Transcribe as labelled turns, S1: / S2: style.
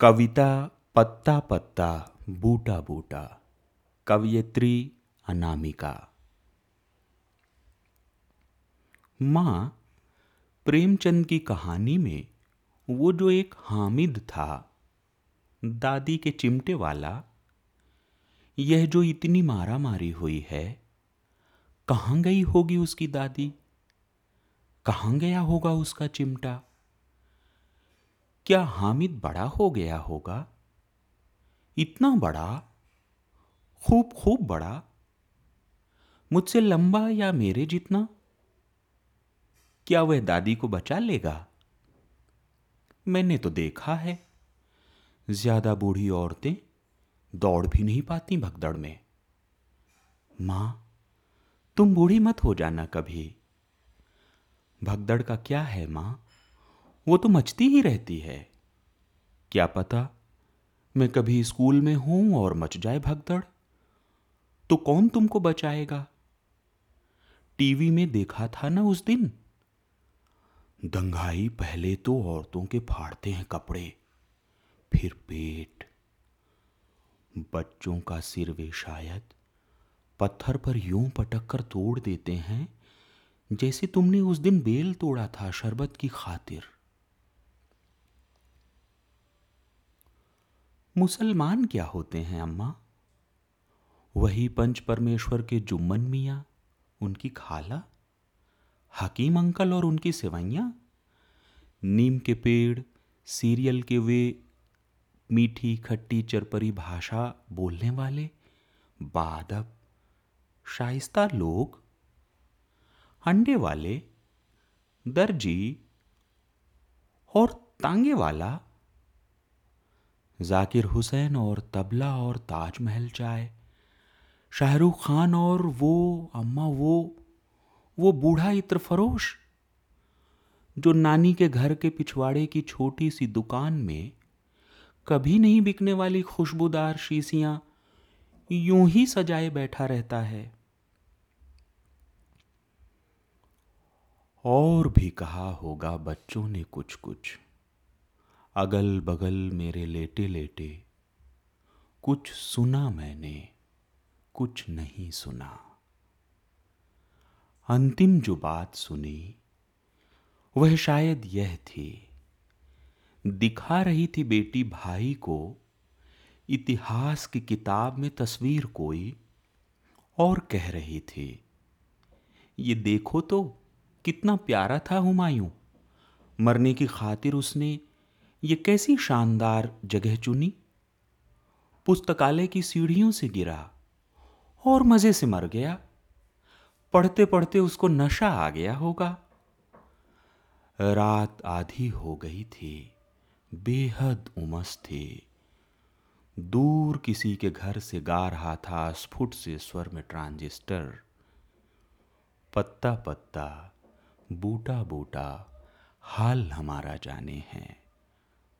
S1: कविता पत्ता पत्ता, बूटा बूटा, कवयित्री अनामिका। माँ, प्रेमचंद की कहानी में वो जो एक हामिद था, दादी के चिमटे वाला, यह जो इतनी मारा मारी हुई है, कहाँ गई होगी उसकी दादी? कहाँ गया होगा उसका चिमटा? क्या हामिद बड़ा हो गया होगा? इतना बड़ा? खूब खूब बड़ा? मुझसे लंबा या मेरे जितना? क्या वह दादी को बचा लेगा? मैंने तो देखा है। ज़्यादा बूढ़ी औरतें दौड़ भी नहीं पाती भगदड़ में। माँ, तुम बूढ़ी मत हो जाना कभी। भगदड़ का क्या है माँ? वो तो मचती ही रहती है। क्या पता मैं कभी स्कूल में हूँ और मच जाए भगदड़? तो कौन तुमको बचाएगा? टीवी में देखा था ना उस दिन? दंगाई पहले तो औरतों के फाड़ते हैं कपड़े, फिर पेट। बच्चों का सिर वे शायद पत्थर पर यूँ पटक कर तोड़ देते हैं, जैसे तुमने उस दिन बेल तोड़ा था शरबत की खातिर। मुसलमान क्या होते हैं, अम्मा? वही पंच परमेश्वर के जुम्मन मिया, उनकी खाला, हकीम अंकल और उनकी सेवैया? नीम के पेड़, सीरियल के वे, मीठी खट्टी चरपरी भाषा बोलने वाले, बादब, शाइस्ता लोग? अंडे वाले, दर्जी, और तांगे वाला जाकिर हुसैन और तबला और ताजमहल चाय। शाहरुख खान और वो, अम्मा वो वो बूढ़ा इत्र फरोश, जो नानी के घर के पिछवाड़े की छोटी सी दुकान में कभी नहीं बिकने वाली खुशबूदार शीशियाँ यूँ ही सजाए बैठा रहता है। और भी कहा होगा बच्चों ने कुछ कुछ अगल बगल मेरे लेटे लेटे कुछ सुना मैंने, कुछ नहीं सुना। अंतिम जो बात सुनी, वह शायद यह थी, दिखा रही थी बेटी भाई को, इतिहास की किताब में तस्वीर कोई, और कह रही थी, ये देखो तो कितना प्यारा था हुमायूं। मरने की खातिर उसने ये कैसी शानदार जगह चुनी। पुस्तकालय की सीढ़ियों से गिरा और मज़े से मर गया। पढ़ते पढ़ते उसको नशा आ गया होगा। रात आधी हो गई थी, बेहद उमस थी। दूर किसी के घर से गा रहा था स्फुट से स्वर में ट्रांजिस्टर। पत्ता पत्ता बूटा बूटा हाल हमारा जाने हैं।